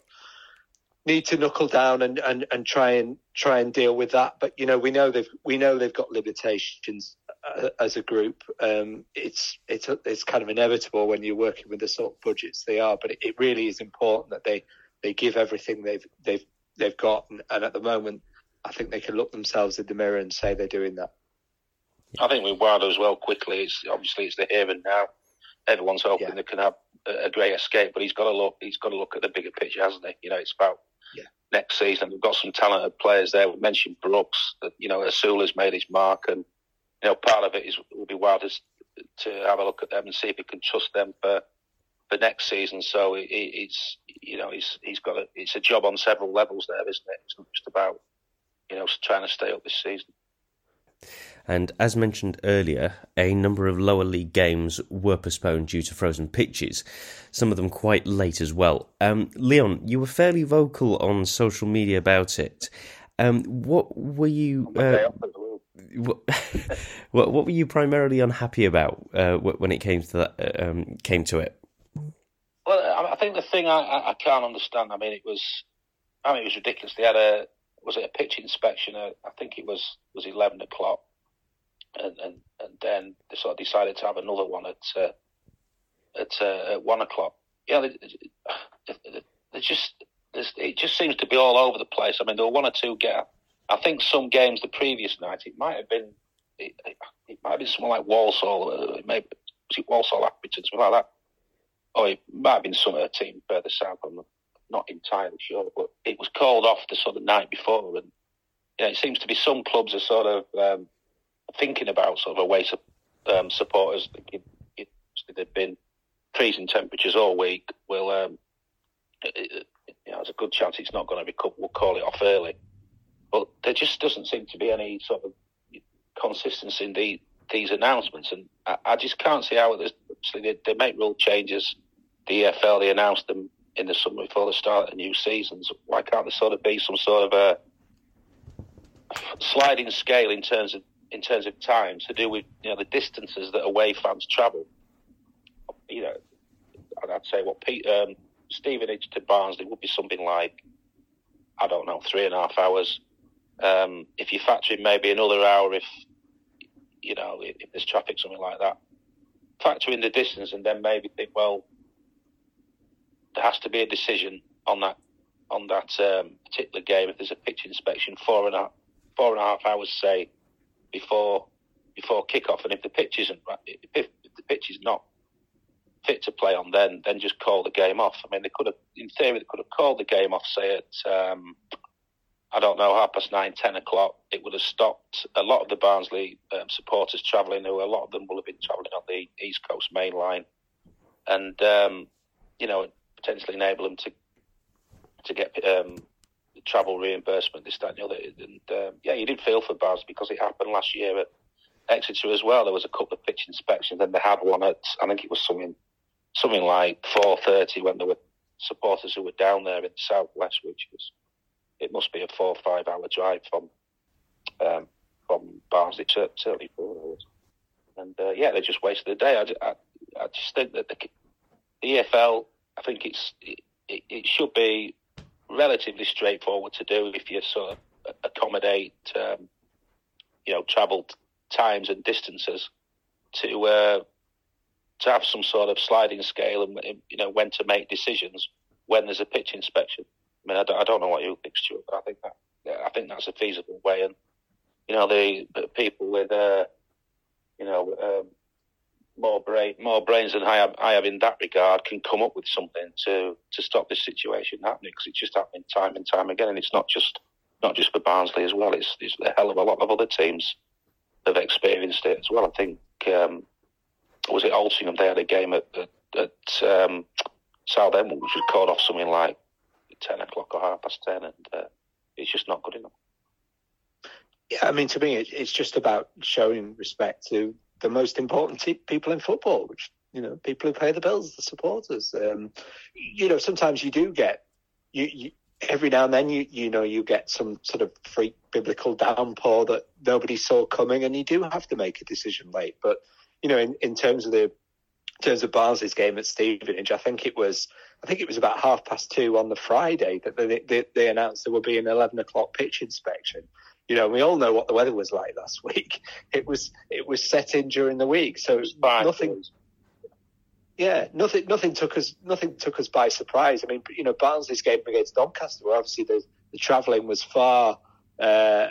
need to knuckle down and, and, and try and try and deal with that. But you know, we know they've we know they've got limitations uh, as a group. Um, it's it's it's kind of inevitable when you're working with the sort of budgets they are. But it, it really is important that they they give everything they've they've they've got. And, and at the moment, I think they can look themselves in the mirror and say they're doing that. I think with Wilder as well, quickly, it's obviously it's the here and now. Everyone's hoping yeah. they can have a, a, great escape, but he's got to look. He's got to look at the bigger picture, hasn't he? You know, it's about yeah. next season. We've got some talented players there. We mentioned Brooks. That you know, Osula's made his mark, and you know, part of it is will be Wilder's to have a look at them and see if he can trust them for for next season. So it, it's you know, he's he's got a it's a job on several levels there, isn't it? It's not just about you know trying to stay up this season. And as mentioned earlier, a number of lower league games were postponed due to frozen pitches, some of them quite late as well. Um, Leon, you were fairly vocal on social media about it. Um, what were you? Uh, what, (laughs) what, what were you primarily unhappy about uh, when it came to that? Uh, um, came to it. Well, I think the thing I, I, can't understand. I mean, it was, I mean, it was ridiculous. They had a was it a pitch inspection? I think it was was eleven o'clock and, and, and then they sort of decided to have another one at uh, at, uh, at one o'clock. Yeah, they, they, just it just seems to be all over the place. I mean, there were one or two get. I think some games the previous night it might have been it, it might have been someone like Walsall, uh, maybe was it Walsall Accrington, something like that. Or it might have been some other team further south. I'm not, not entirely sure, but it was called off the sort of night before, and yeah, it seems to be some clubs are sort of um, thinking about sort of away su- um, supporters. Thinking it, they've been freezing temperatures all week. Will um, it, you know, there's a good chance it's not going to be. We'll call it off early, but there just doesn't seem to be any sort of consistency in the, these announcements, and I, I just can't see how there's. They, they make rule changes. The EFL they announced them in the summer before the start of the new seasons. Why can't there sort of be some sort of a sliding scale in terms of in terms of time to do with you know the distances that away fans travel? You know, I'd say what Pete, um, Stevenage to Barnsley would be something like I don't know three and a half hours. Um, if you factor in maybe another hour if you know if, if there's traffic something like that, factor in the distance and then maybe think well there has to be a decision on that on that um, particular game if there's a pitch inspection four and a four and a half hours say before before kickoff. And if the pitch isn't if, the pitch is not fit to play on then then just call the game off. I mean they could have in theory they could have called the game off say at um, I don't know half past nine ten o'clock. It would have stopped a lot of the Barnsley um, supporters travelling. Who a lot of them will have been travelling on the East Coast main line. And um, you know potentially enable them to to get um, travel reimbursement, this, that, and the other. And um, yeah, you did feel for Bars because it happened last year at Exeter as well. There was a couple of pitch inspections, and they had one at I think it was something something like four thirty when there were supporters who were down there in the southwest, which was it must be a four or five hour drive from um, from Barnsley, certainly four hours. And uh, yeah, they just wasted the day. I, I, I just think that the, the EFL I think it's it, it, should be relatively straightforward to do if you sort of accommodate um, you know travel times and distances to uh, to have some sort of sliding scale and you know when to make decisions when there's a pitch inspection. I mean, I don't, I don't know what you think, Stuart, but I think that yeah, I think that's a feasible way. And you know, the, the people with uh, you know um, more brain, more brains than I have, I have in that regard, can come up with something to to stop this situation happening because it's just happening time and time again, and it's not just not just for Barnsley as well. It's, it's a hell of a lot of other teams have experienced it as well. I think um, was it Altrincham? They had a game at at, at um, Southend which was called off something like ten o'clock or half past ten, and uh, it's just not good enough. Yeah, I mean, to me, it's just about showing respect to the most important t- people in football, which you know, people who pay the bills, the supporters. Um, you know, sometimes you do get you, you every now and then you you know you get some sort of freak biblical downpour that nobody saw coming, and you do have to make a decision late. But you know, in, in terms of the in terms of Barnsley's game at Stevenage, I think it was I think it was about half past two on the Friday that they, they, they announced there would be an eleven o'clock pitch inspection. You know, we all know what the weather was like last (laughs) week. It was it was set in during the week, so nothing. Yeah, nothing nothing took us nothing took us by surprise. I mean, you know, Barnsley's game against Doncaster, where obviously the, the travelling was far, uh,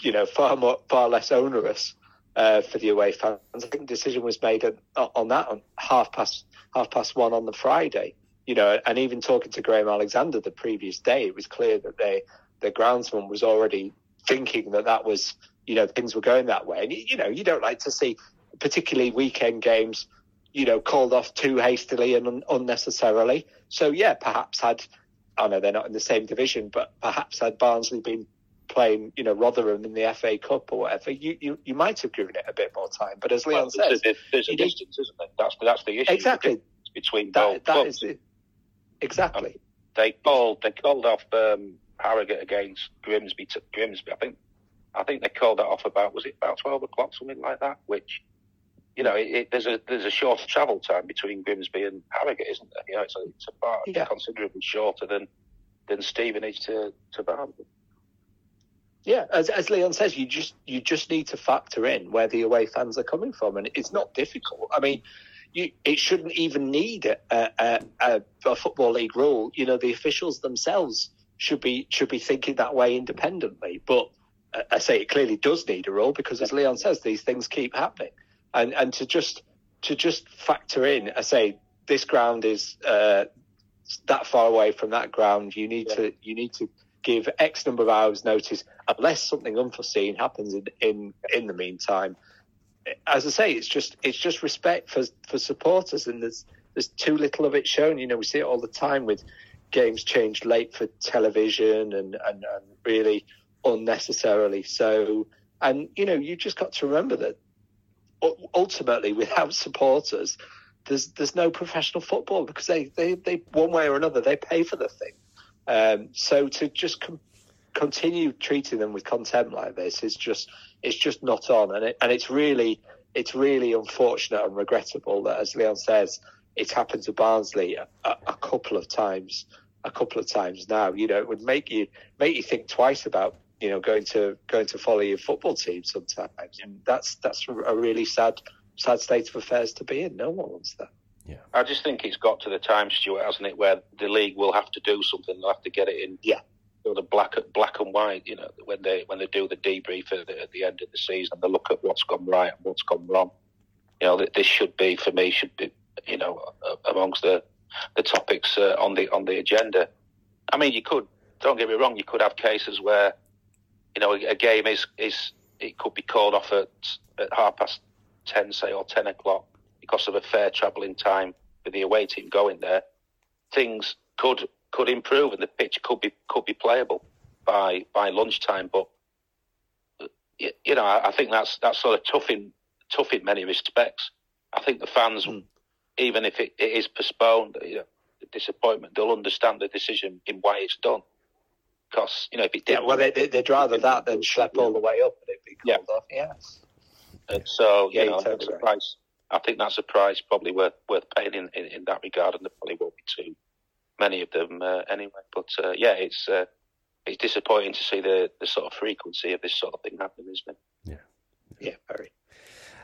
you know, far more far less onerous uh, for the away fans. I think the decision was made on, on that on half past half past one on the Friday. You know, and even talking to Graham Alexander the previous day, it was clear that they the groundsman was already thinking that that was, you know, things were going that way. And, you know, you don't like to see, particularly weekend games, you know, called off too hastily and un- unnecessarily. So, yeah, perhaps had, I know they're not in the same division, but perhaps had Barnsley been playing, you know, Rotherham in the FA Cup or whatever, you, you, you might have given it a bit more time. But as Leon well, says, there's, there's a distance, isn't there? That's, that's the issue. Exactly. Between that, that is it. Exactly. Um, they called, they called off, um, Harrogate against Grimsby. To, Grimsby, I think, I think they called that off about was it about twelve o'clock, something like that. Which, you know, it, it, there's a there's a shorter travel time between Grimsby and Harrogate, isn't there? You know, it's a, it's a yeah. considerably shorter than than Stevenage to to Barnsley. Yeah, as, as Leon says, you just you just need to factor in where the away fans are coming from, and it's not difficult. I mean, you, it shouldn't even need a, a, a, a, football league rule. You know, the officials themselves should be should be thinking that way independently. But I say it clearly does need a role because, as Leon says, these things keep happening, and and to just to just factor in, I say this ground is uh, that far away from that ground. You need yeah. to you need to give X number of hours notice unless something unforeseen happens in in, in the meantime. As I say, it's just it's just respect for for supporters, and there's there's too little of it shown. You know, we see it all the time with games changed late for television and, and, and really unnecessarily so. And you know, you just got to remember that ultimately, without (laughs) supporters, there's there's no professional football because they, they, they one way or another they pay for the thing. Um, so to just com- continue treating them with contempt like this is just it's just not on, and it, and it's really it's really unfortunate and regrettable that, as Leon says, it's happened to Barnsley a, a, couple of times, a couple of times now. You know, it would make you make you think twice about you know going to going to follow your football team sometimes, and that's that's a really sad sad state of affairs to be in. No one wants that. Yeah. I just think it's got to the time, Stuart, hasn't it, where the league will have to do something. They'll have to get it in. Yeah. The black, black and white. You know, when they when they do the debrief at the, at the end of the season, they look at what's gone right and what's gone wrong. You know, this should be for me should be you know amongst the the topics uh, on the on the agenda. I mean, you could don't get me wrong. You could have cases where you know a, a game is is it could be called off at at half past ten, say, or ten o'clock because of a fair travelling time with the away team going there, things could could improve and the pitch could be could be playable by by lunchtime. But you know, I think that's that's sort of tough in tough in many respects. I think the fans, mm. Even if it, it is postponed, you know, the disappointment, they'll understand the decision in why it's done. Because you know, if it did, yeah, well, they, would rather that than schlep all the way up and it be called yeah. off. Yes. And so, you yeah, know, totally right. price, I think that's a price probably worth worth paying in, in, in, that regard, and there probably won't be too many of them uh, anyway. But uh, yeah, it's uh, it's disappointing to see the, the sort of frequency of this sort of thing happening, isn't it? Yeah, yeah, very.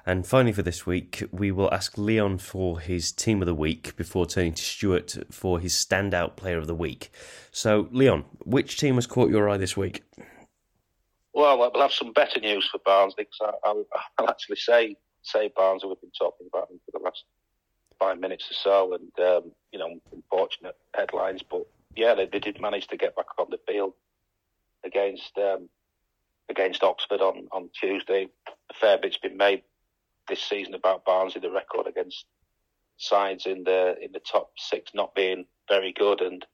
And finally, for this week, we will ask Leon for his team of the week before turning to Stuart for his standout player of the week. So, Leon, which team has caught your eye this week? Well, we'll have some better news for Barnsley because I'll, I'll, actually say say Barnsley. We've been talking about them for the last five minutes or so, and um, you know, unfortunate headlines. But yeah, they, they, did manage to get back on the field against um, against Oxford on, on Tuesday. A fair bit's been made this season about Barnsley, the record against sides in the in the top six not being very good, and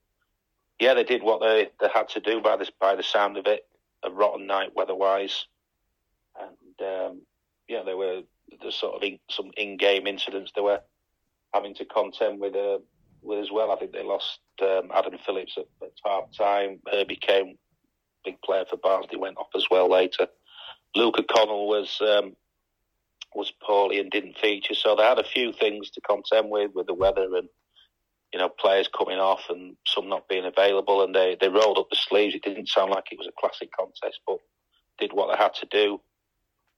yeah, they did what they, they had to do by this by the sound of it a rotten night weather-wise, and um, yeah, there were the sort of in, some in-game incidents they were having to contend with uh, with as well. I think they lost um, Adam Phillips at, at half time. Herbie Kane, big player for Barnsley, went off as well later. Luca Connell was um, was poorly and didn't feature, so they had a few things to contend with with the weather and you know, players coming off and some not being available, and they, they rolled up the sleeves. It didn't sound like it was a classic contest, but did what they had to do.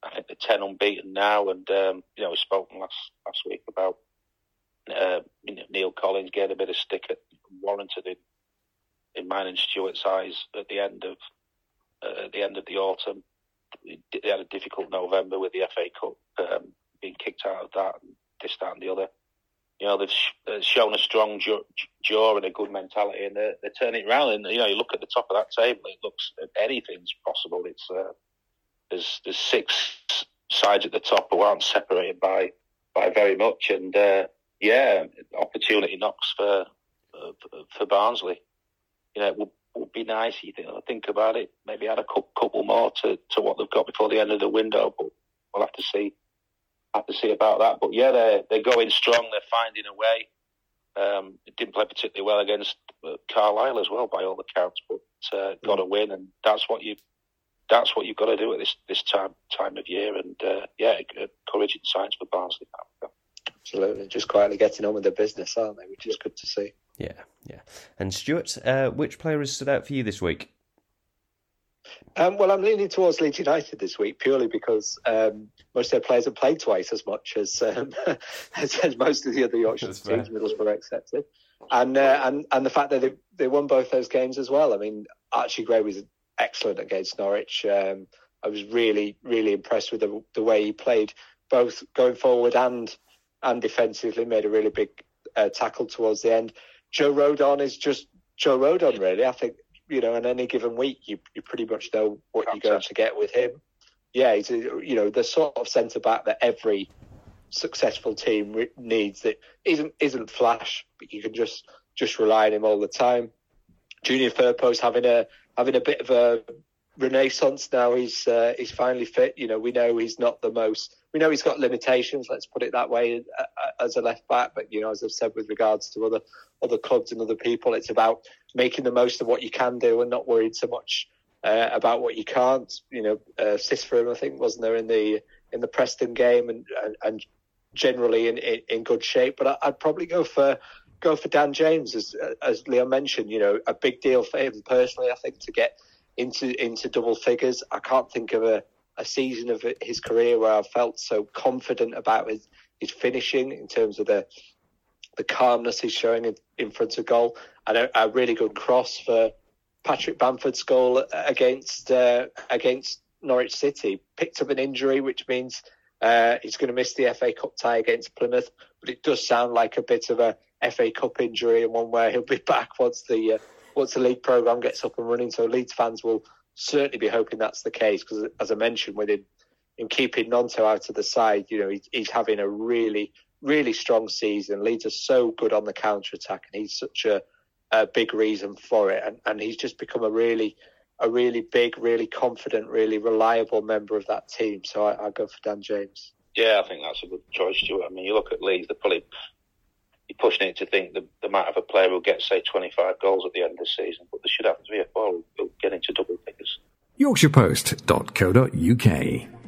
I think they're ten unbeaten now, and um, you know, we spoke last last week about uh, Neil Collins getting a bit of stick at warranted in in mine and Stuart's eyes at the end of uh, at the end of the autumn. They had a difficult November with the FA Cup um, being kicked out of that, this, that, and the other you know, they've shown a strong jaw and a good mentality, and they're, they're turning it around. And you know, you look at the top of that table, it looks anything's possible. It's uh, there's there's six sides at the top who aren't separated by by very much, and uh, yeah, opportunity knocks for uh, for Barnsley. You know, it would be nice. You think, think about it. Maybe add a couple more to, to what they've got before the end of the window, but we'll have to see have to see about that. But yeah, they're they're going strong. They're finding a way. Um, it didn't play particularly well against uh, Carlisle as well, by all accounts, but uh, got a win, and that's what you that's what you've got to do at this this time time of year. And uh, yeah, encouraging signs for Barnsley Absolutely, just quietly getting on with their business, aren't they? Which is good to see. Yeah, yeah. And Stuart, uh, which player has stood out for you this week? Um, well, I'm leaning towards Leeds United this week purely because um, most of their players have played twice as much as um, (laughs) as, as, most of the other Yorkshire teams, Middlesbrough accepted, and uh, and and the fact that they they won both those games as well. I mean, Archie Gray was excellent against Norwich. Um, I was really really impressed with the the way he played, both going forward and and defensively. Made a really big uh, tackle towards the end. Joe Rodon is just Joe Rodon, really. I think you know, in any given week, you you pretty much know what you're going to get with him. Yeah, he's a, you know the sort of centre back that every successful team needs. That isn't isn't flash, but you can just just rely on him all the time. Junior Firpo's having a having a bit of a renaissance now. He's uh, he's finally fit. You know, we know he's not the most. We know he's got limitations. Let's put it that way uh, uh, as a left back. But you know, as I've said with regards to other other clubs and other people, it's about making the most of what you can do and not worried so much uh, about what you can't. You know, uh, him, I think, wasn't there in the in the Preston game, and and, and generally in, in, in good shape. But I, would probably go for go for Dan James, as as Leo mentioned. You know, a big deal for him personally. I think to get into into double figures. I can't think of a, a season of his career where I've felt so confident about his his finishing in terms of the the calmness he's showing in, in front of goal, and a, a, really good cross for Patrick Bamford's goal against uh, against Norwich City. Picked up an injury, which means uh, he's going to miss the FA Cup tie against Plymouth, but it does sound like a bit of a FA Cup injury and one where he'll be (laughs) back once the uh, once the league program gets up and running. So Leeds fans will certainly be hoping that's the case because, as I mentioned, with him, him keeping Gnonto out of the side, you know, he, he's having a really, really strong season. Leeds are so good on the counter attack, and he's such a, a big reason for it. And, and he's just become a really, a really big, really confident, really reliable member of that team. So I, I go for Dan James. Yeah, I think that's a good choice, Stuart. I mean, you look at Leeds; they're probably you're pushing it to think the, the amount of a player will get, say, 25 goals at the end of the season, but there should have three or four who'll get into double figures. YorkshirePost.co.uk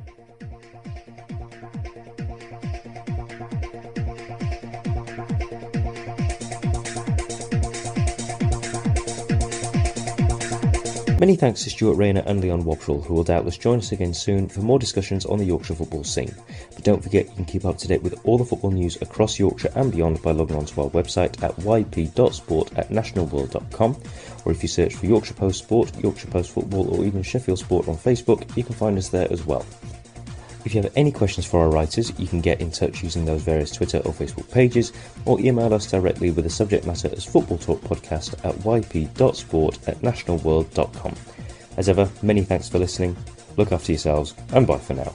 Many thanks to Stuart Rayner and Leon Wobschall, who will doubtless join us again soon for more discussions on the Yorkshire football scene. But don't forget you can keep up to date with all the football news across Yorkshire and beyond by logging on to our website at yp.sport at nationalworld.com, or if you search for Yorkshire Post Sport, Yorkshire Post Football, or even Sheffield Sport on Facebook, you can find us there as well. If you have any questions for our writers, you can get in touch using those various Twitter or Facebook pages, or email us directly with the subject matter as Football Talk Podcast at yp.sport at nationalworld.com. As ever, many thanks for listening, look after yourselves, and bye for now.